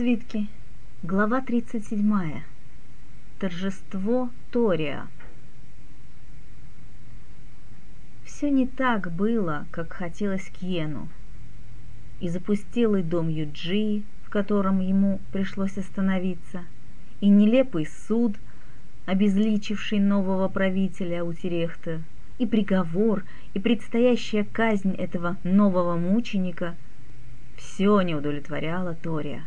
свитке. Глава 37. Торжество Тория. Все не так было, как хотелось Кьену. И запустелый дом Юджи, в котором ему пришлось остановиться, и нелепый суд, обезличивший нового правителя Утерехта, и приговор, и предстоящая казнь этого нового мученика – все не удовлетворяло Тория.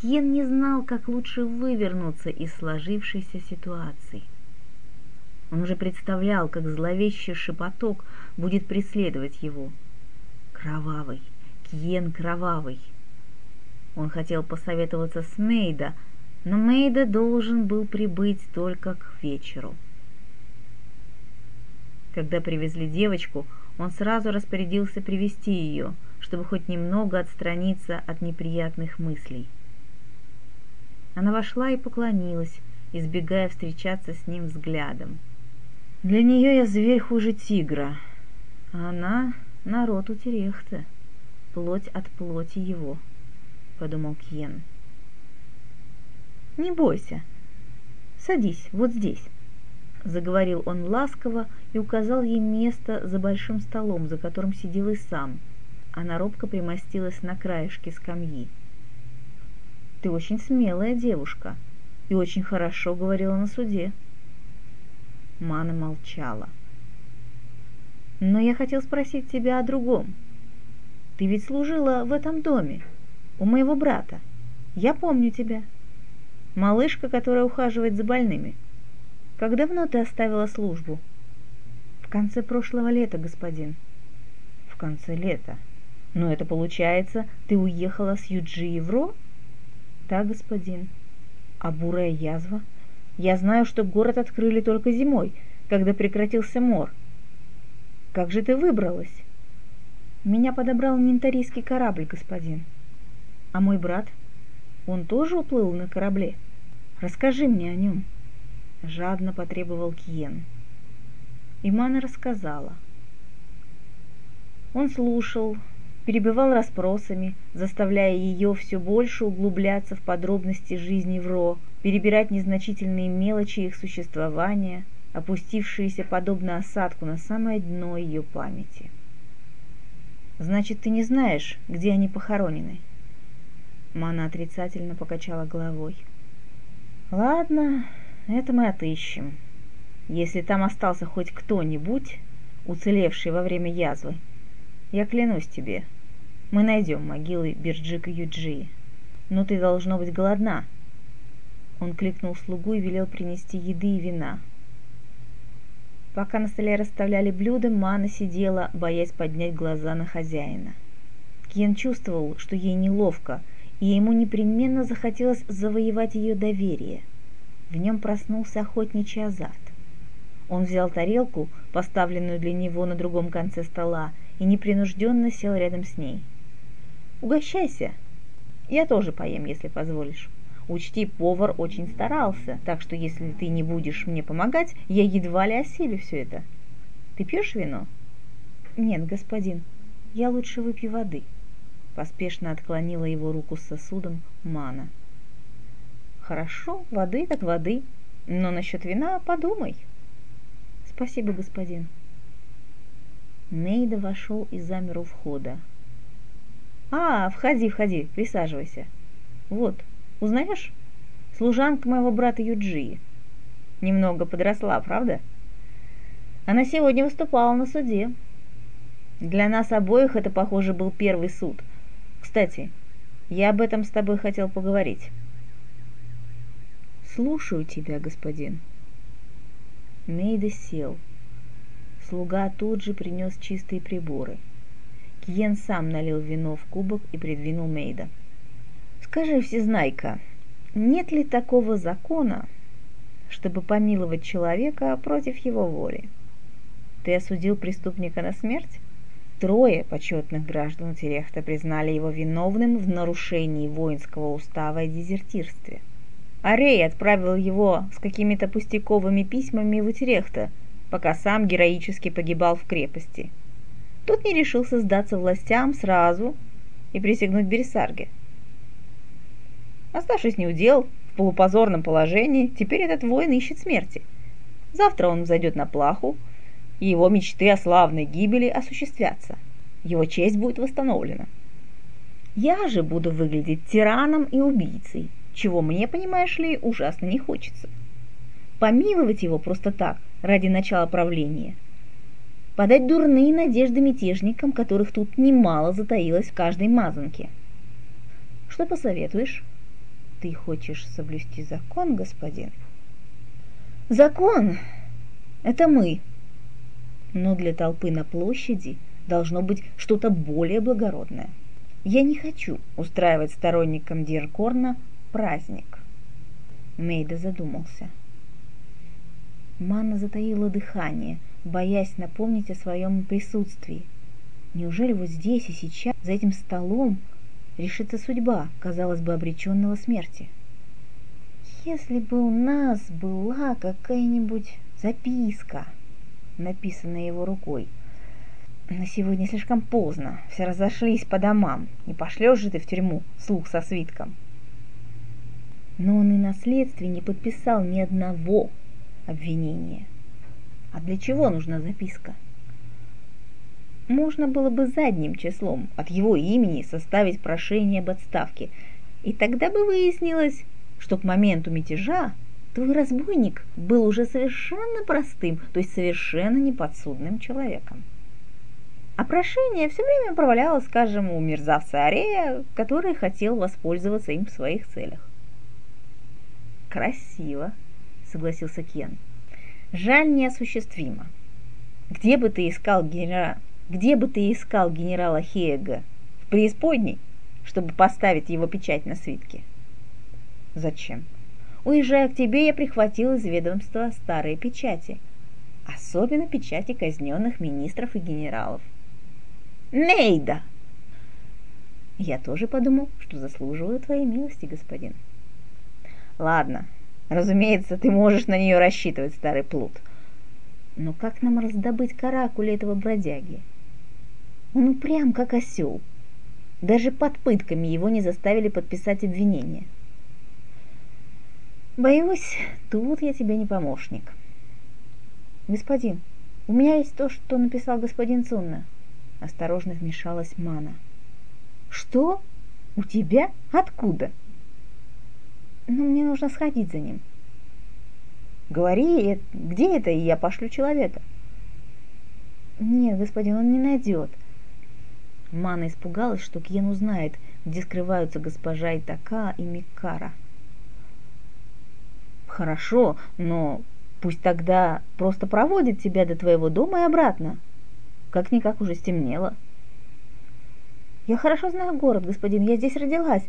Кьен не знал, как лучше вывернуться из сложившейся ситуации. Он уже представлял, как зловещий шепоток будет преследовать его. Кровавый, Кьен кровавый. Он хотел посоветоваться с Мейда, но Мейда должен был прибыть только к вечеру. Когда привезли девочку, он сразу распорядился привести ее – чтобы хоть немного отстраниться от неприятных мыслей. Она вошла и поклонилась, избегая встречаться с ним взглядом. Для нее я зверь хуже тигра, а она народ у плоть от плоти его, подумал Кьен. Не бойся, садись вот здесь, заговорил он ласково и указал ей место за большим столом, за которым сидел и сам – она робко примостилась на краешке скамьи. «Ты очень смелая девушка и очень хорошо говорила на суде». Мана молчала. «Но я хотел спросить тебя о другом. Ты ведь служила в этом доме, у моего брата. Я помню тебя. Малышка, которая ухаживает за больными. Как давно ты оставила службу?» «В конце прошлого лета, господин». «В конце лета», но это получается, ты уехала с Юджи в Ро? Да, господин. А бурая язва? Я знаю, что город открыли только зимой, когда прекратился мор. Как же ты выбралась? Меня подобрал ментарийский корабль, господин. А мой брат? Он тоже уплыл на корабле? Расскажи мне о нем. Жадно потребовал Киен. Имана рассказала. Он слушал, перебивал расспросами, заставляя ее все больше углубляться в подробности жизни Вро, перебирать незначительные мелочи их существования, опустившиеся подобно осадку на самое дно ее памяти. «Значит, ты не знаешь, где они похоронены?» Мана отрицательно покачала головой. «Ладно, это мы отыщем. Если там остался хоть кто-нибудь, уцелевший во время язвы, я клянусь тебе, мы найдем могилы Бирджика Юджи. Но ты должно быть голодна. Он кликнул слугу и велел принести еды и вина. Пока на столе расставляли блюда, Мана сидела, боясь поднять глаза на хозяина. Кен чувствовал, что ей неловко, и ему непременно захотелось завоевать ее доверие. В нем проснулся охотничий азарт. Он взял тарелку, поставленную для него на другом конце стола, и непринужденно сел рядом с ней – Угощайся. Я тоже поем, если позволишь. Учти, повар очень старался, так что если ты не будешь мне помогать, я едва ли осилю все это. Ты пьешь вино? Нет, господин, я лучше выпью воды. Поспешно отклонила его руку с сосудом Мана. Хорошо, воды так воды, но насчет вина подумай. Спасибо, господин. Нейда вошел и замер у входа, «А, входи, входи, присаживайся. Вот, узнаешь? Служанка моего брата Юджи. Немного подросла, правда? Она сегодня выступала на суде. Для нас обоих это, похоже, был первый суд. Кстати, я об этом с тобой хотел поговорить». «Слушаю тебя, господин». Мейда сел. Слуга тут же принес чистые приборы – Кьен сам налил вино в кубок и придвинул Мейда. «Скажи, Всезнайка, нет ли такого закона, чтобы помиловать человека против его воли? Ты осудил преступника на смерть? Трое почетных граждан Терехта признали его виновным в нарушении воинского устава и дезертирстве. Арей отправил его с какими-то пустяковыми письмами в Утерехта, пока сам героически погибал в крепости – тот не решился сдаться властям сразу и присягнуть Бересарге. Оставшись неудел, в полупозорном положении, теперь этот воин ищет смерти. Завтра он взойдет на плаху, и его мечты о славной гибели осуществятся. Его честь будет восстановлена. Я же буду выглядеть тираном и убийцей, чего мне, понимаешь ли, ужасно не хочется. Помиловать его просто так, ради начала правления. Подать дурные надежды мятежникам, которых тут немало затаилось в каждой мазанке. Что посоветуешь? Ты хочешь соблюсти закон, господин? Закон – это мы. Но для толпы на площади должно быть что-то более благородное – я не хочу устраивать сторонникам Диркорна праздник. Мейда задумался. Манна затаила дыхание, боясь напомнить о своем присутствии. Неужели вот здесь и сейчас, за этим столом, решится судьба, казалось бы, обреченного смерти? Если бы у нас была какая-нибудь записка, написанная его рукой, на сегодня слишком поздно. Все разошлись по домам. Не пошлешь же ты в тюрьму слух со свитком. Но он и на следствии не подписал ни одного обвинения. А для чего нужна записка? Можно было бы задним числом от его имени составить прошение об отставке, и тогда бы выяснилось, что к моменту мятежа твой разбойник был уже совершенно простым, то есть совершенно неподсудным человеком. А прошение все время провалялось, скажем, у мерзавца Арея, который хотел воспользоваться им в своих целях. «Красиво», — согласился Кен. «Жаль, неосуществимо. Где бы ты искал генерала, где бы ты искал генерала Хега? В преисподней, чтобы поставить его печать на свитке?» «Зачем?» «Уезжая к тебе, я прихватил из ведомства старые печати, особенно печати казненных министров и генералов. Нейда!» «Я тоже подумал, что заслуживаю твоей милости, господин». «Ладно, разумеется, ты можешь на нее рассчитывать, старый плут. Но как нам раздобыть каракули этого бродяги? Он упрям, как осел. Даже под пытками его не заставили подписать обвинение. Боюсь, тут я тебе не помощник. Господин, у меня есть то, что написал господин Цунна. Осторожно вмешалась Мана. «Что? У тебя? Откуда?» «Ну, мне нужно сходить за ним». «Говори, где это, и я пошлю человека». «Нет, господин, он не найдет». Мана испугалась, что Кьен узнает, где скрываются госпожа Итака и Микара. «Хорошо, но пусть тогда просто проводит тебя до твоего дома и обратно», как-никак уже стемнело. Я хорошо знаю город, господин, я здесь родилась.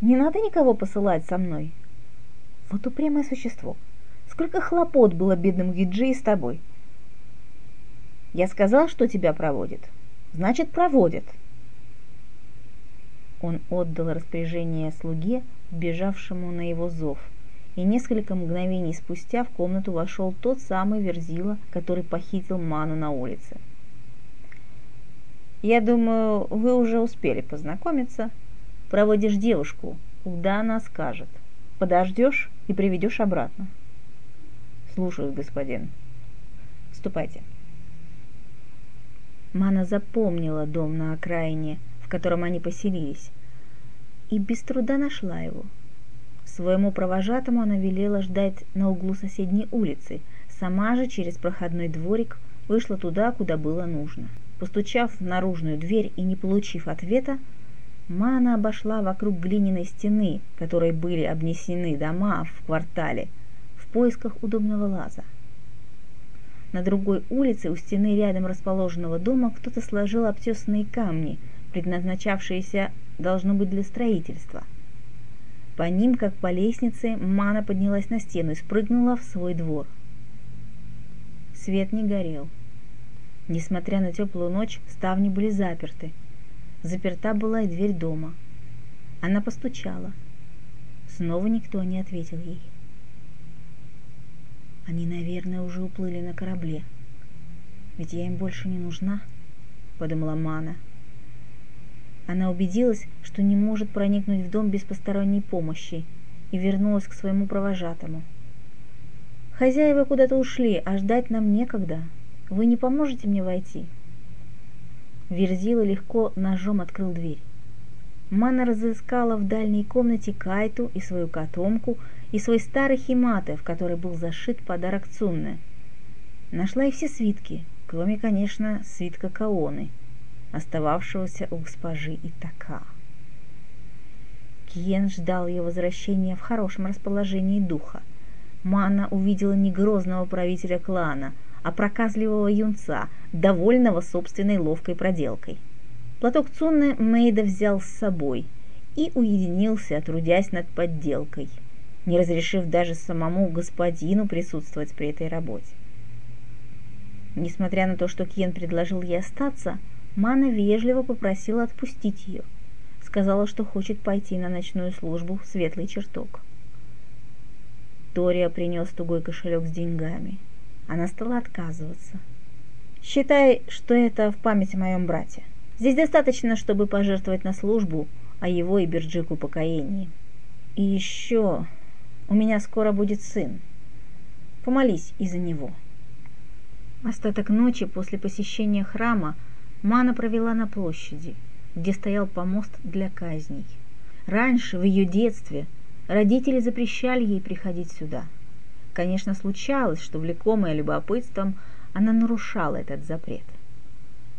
Не надо никого посылать со мной. Вот упрямое существо. Сколько хлопот было бедным Гиджи с тобой. Я сказал, что тебя проводит. Значит, проводит. Он отдал распоряжение слуге, бежавшему на его зов – и несколько мгновений спустя в комнату вошел тот самый Верзила, который похитил Ману на улице. Я думаю, вы уже успели познакомиться. Проводишь девушку, куда она скажет. Подождешь и приведешь обратно. Слушаю, господин. Ступайте. Мана запомнила дом на окраине, в котором они поселились, и без труда нашла его. Своему провожатому она велела ждать на углу соседней улицы, сама же через проходной дворик вышла туда, куда было нужно. Постучав в наружную дверь и не получив ответа, Мана обошла вокруг глиняной стены, которой были обнесены дома в квартале, в поисках удобного лаза. На другой улице у стены рядом расположенного дома кто-то сложил обтесанные камни, предназначавшиеся, должно быть, для строительства. По ним, как по лестнице, Мана поднялась на стену и спрыгнула в свой двор. Свет не горел. Несмотря на теплую ночь, ставни были заперты. Заперта была и дверь дома. Она постучала. Снова никто не ответил ей. Они, наверное, уже уплыли на корабле. Ведь я им больше не нужна, подумала Мана. Она убедилась, что не может проникнуть в дом без посторонней помощи, и вернулась к своему провожатому. «Хозяева куда-то ушли, а ждать нам некогда. Вы не поможете мне войти?» Верзила легко ножом открыл дверь. Мана разыскала в дальней комнате Кайту и свою котомку, и свой старый химате, в который был зашит подарок Цунны. Нашла и все свитки, кроме, конечно, свитка Каоны, остававшегося у госпожи Итака. Киен ждал ее возвращения в хорошем расположении духа. Мана увидела не грозного правителя клана, а проказливого юнца, довольного собственной ловкой проделкой. Платок Цунны Мейда взял с собой и уединился, трудясь над подделкой, не разрешив даже самому господину присутствовать при этой работе. Несмотря на то, что Кен предложил ей остаться, Мана вежливо попросила отпустить ее. Сказала, что хочет пойти на ночную службу в светлый чертог. Тория принес тугой кошелек с деньгами. Она стала отказываться. «Считай, что это в память о моем брате. Здесь достаточно, чтобы пожертвовать на службу, а его и Берджику упокоении. И еще у меня скоро будет сын. Помолись из-за него». Остаток ночи после посещения храма Мана провела на площади, где стоял помост для казней. Раньше, в ее детстве, родители запрещали ей приходить сюда. Конечно, случалось, что, влекомая любопытством, она нарушала этот запрет.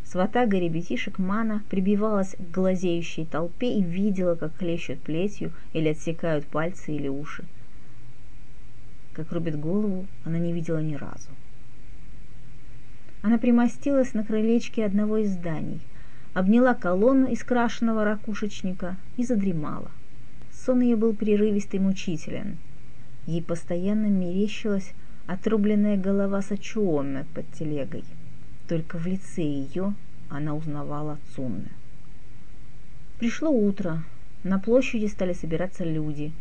Сватага ребятишек Мана прибивалась к глазеющей толпе и видела, как хлещут плетью или отсекают пальцы или уши. Как рубит голову, она не видела ни разу. Она примостилась на крылечке одного из зданий, обняла колонну из крашеного ракушечника и задремала. Сон ее был прерывистый и мучителен. Ей постоянно мерещилась отрубленная голова Сачуоме под телегой. Только в лице ее она узнавала Цунны. Пришло утро. На площади стали собираться люди.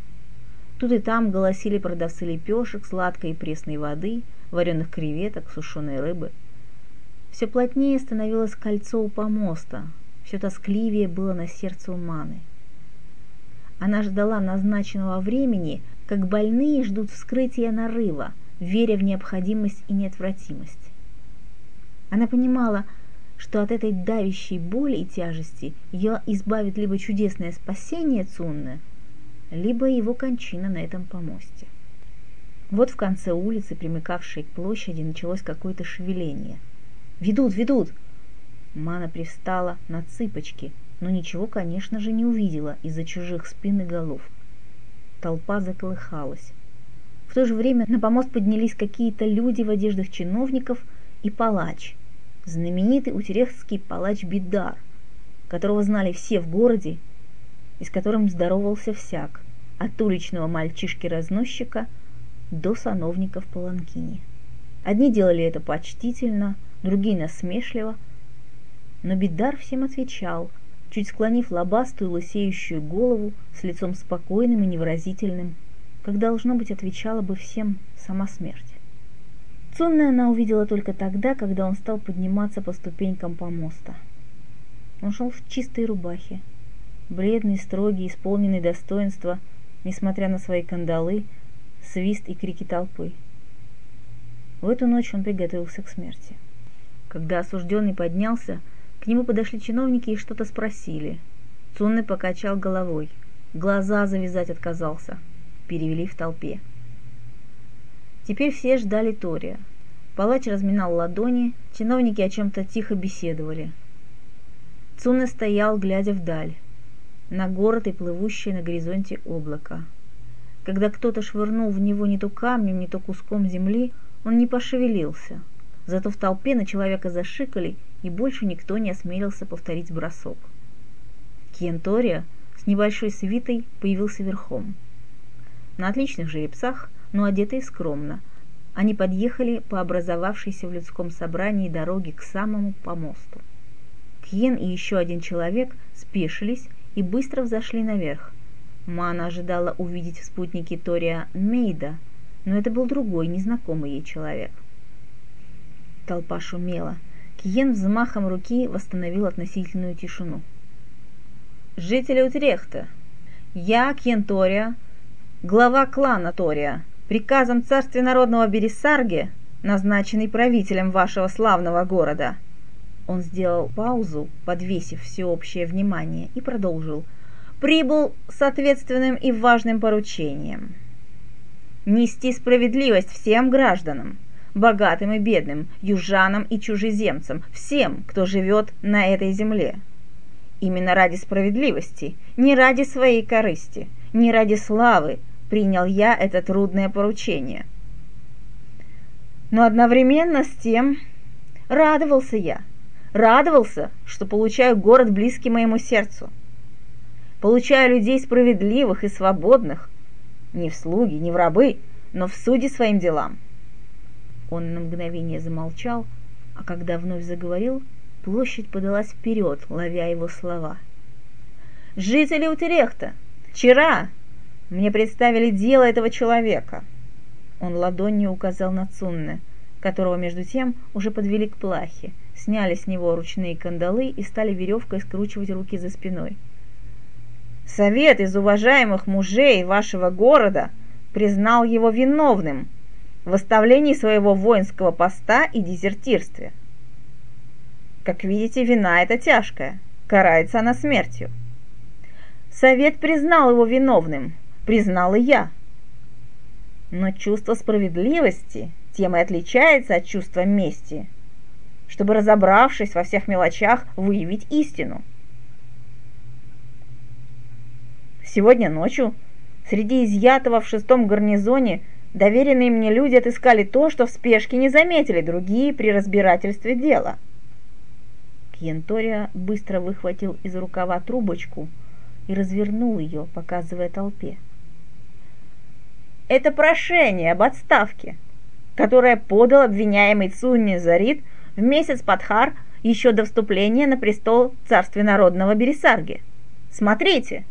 Тут и там голосили продавцы лепешек, сладкой и пресной воды, вареных креветок, сушеной рыбы – все плотнее становилось кольцо у помоста, все тоскливее было на сердце у Маны. Она ждала назначенного времени, как больные ждут вскрытия нарыва, веря в необходимость и неотвратимость. Она понимала, что от этой давящей боли и тяжести ее избавит либо чудесное спасение Цунны, либо его кончина на этом помосте. Вот в конце улицы, примыкавшей к площади, началось какое-то шевеление – Ведут, ведут!» Мана привстала на цыпочки, но ничего, конечно же, не увидела из-за чужих спин и голов. Толпа заколыхалась. В то же время на помост поднялись какие-то люди в одеждах чиновников и палач, знаменитый утерехский палач Бидар, которого знали все в городе и с которым здоровался всяк, от уличного мальчишки-разносчика до сановника в. Одни делали это почтительно, другие насмешливо. Но Бидар всем отвечал, чуть склонив лобастую лысеющую голову с лицом спокойным и невыразительным, как, должно быть, отвечала бы всем сама смерть. Цунна она увидела только тогда, когда он стал подниматься по ступенькам помоста. Он шел в чистой рубахе, бледный, строгий, исполненный достоинства, несмотря на свои кандалы, свист и крики толпы. В эту ночь он приготовился к смерти. Когда осужденный поднялся, к нему подошли чиновники и что-то спросили. Цунны покачал головой. Глаза завязать отказался. Перевели в толпе. Теперь все ждали Тория. Палач разминал ладони, чиновники о чем-то тихо беседовали. Цунны стоял, глядя вдаль, на город и плывущее на горизонте облако. Когда кто-то швырнул в него не то камнем, не то куском земли, он не пошевелился – Зато в толпе на человека зашикали, и больше никто не осмелился повторить бросок. Кентория с небольшой свитой появился верхом. На отличных жеребцах, но одетые скромно, они подъехали по образовавшейся в людском собрании дороге к самому помосту. Кьен и еще один человек спешились и быстро взошли наверх. Мана ожидала увидеть в спутнике Тория Мейда, но это был другой, незнакомый ей человек – Толпа шумела. Киен взмахом руки восстановил относительную тишину. Жители Утрехта, я, Кентория, глава клана Тория, приказом царствия народного Бересарги, назначенный правителем вашего славного города». Он сделал паузу, подвесив всеобщее внимание, и продолжил. «Прибыл с ответственным и важным поручением. Нести справедливость всем гражданам, богатым и бедным, южанам и чужеземцам, всем, кто живет на этой земле. Именно ради справедливости, не ради своей корысти, не ради славы принял я это трудное поручение. Но одновременно с тем радовался я, радовался, что получаю город близкий моему сердцу. Получаю людей справедливых и свободных, не в слуги, не в рабы, но в суде своим делам. Он на мгновение замолчал, а когда вновь заговорил, площадь подалась вперед, ловя его слова. «Жители Утерехта, вчера мне представили дело этого человека». Он ладонью указал на Цунне, которого между тем уже подвели к плахе, сняли с него ручные кандалы и стали веревкой скручивать руки за спиной. Совет из уважаемых мужей вашего города признал его виновным в оставлении своего воинского поста и дезертирстве. Как видите, вина эта тяжкая, карается она смертью. Совет признал его виновным, признал и я. Но чувство справедливости тем и отличается от чувства мести, чтобы, разобравшись во всех мелочах, выявить истину – Сегодня ночью среди изъятого в шестом гарнизоне доверенные мне люди отыскали то, что в спешке не заметили другие при разбирательстве дела. Кьентория быстро выхватил из рукава трубочку и развернул ее, показывая толпе. Это прошение об отставке, которое подал обвиняемый Цунни Зарит в месяц Падхар еще до вступления на престол царствия народного Бересарги. Смотрите!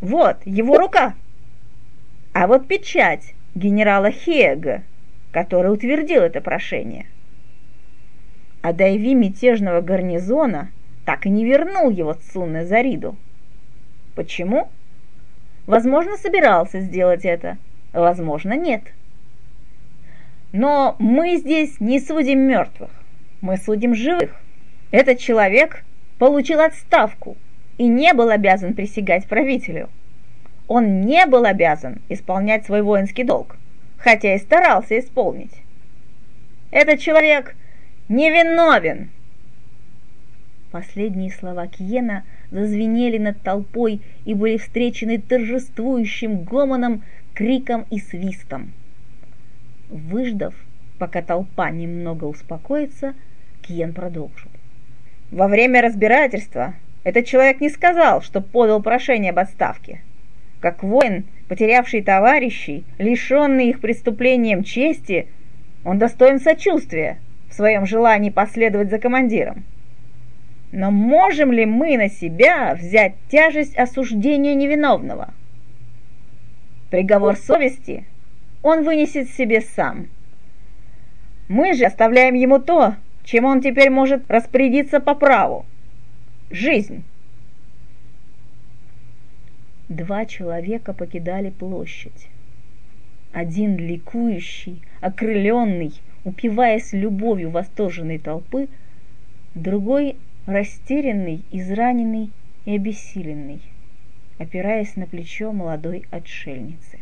Вот, его рука. А вот печать генерала Хега, который утвердил это прошение. А Дайви мятежного гарнизона так и не вернул его Цунне Зариду. Почему? Возможно, собирался сделать это, возможно, нет. Но мы здесь не судим мертвых, мы судим живых. Этот человек получил отставку – и не был обязан присягать правителю. Он не был обязан исполнять свой воинский долг, хотя и старался исполнить. Этот человек невиновен. Последние слова Киена зазвенели над толпой и были встречены торжествующим гомоном, криком и свистом. Выждав, пока толпа немного успокоится, Киен продолжил. Во время разбирательства этот человек не сказал, что подал прошение об отставке. Как воин, потерявший товарищей, лишенный их преступлением чести, он достоин сочувствия в своем желании последовать за командиром. Но можем ли мы на себя взять тяжесть осуждения невиновного? Приговор совести он вынесет себе сам. Мы же оставляем ему то, чем он теперь может распорядиться по праву – жизнь. Два человека покидали площадь. Один ликующий, окрыленный, упиваясь любовью восторженной толпы, другой растерянный, израненный и обессиленный, опираясь на плечо молодой отшельницы.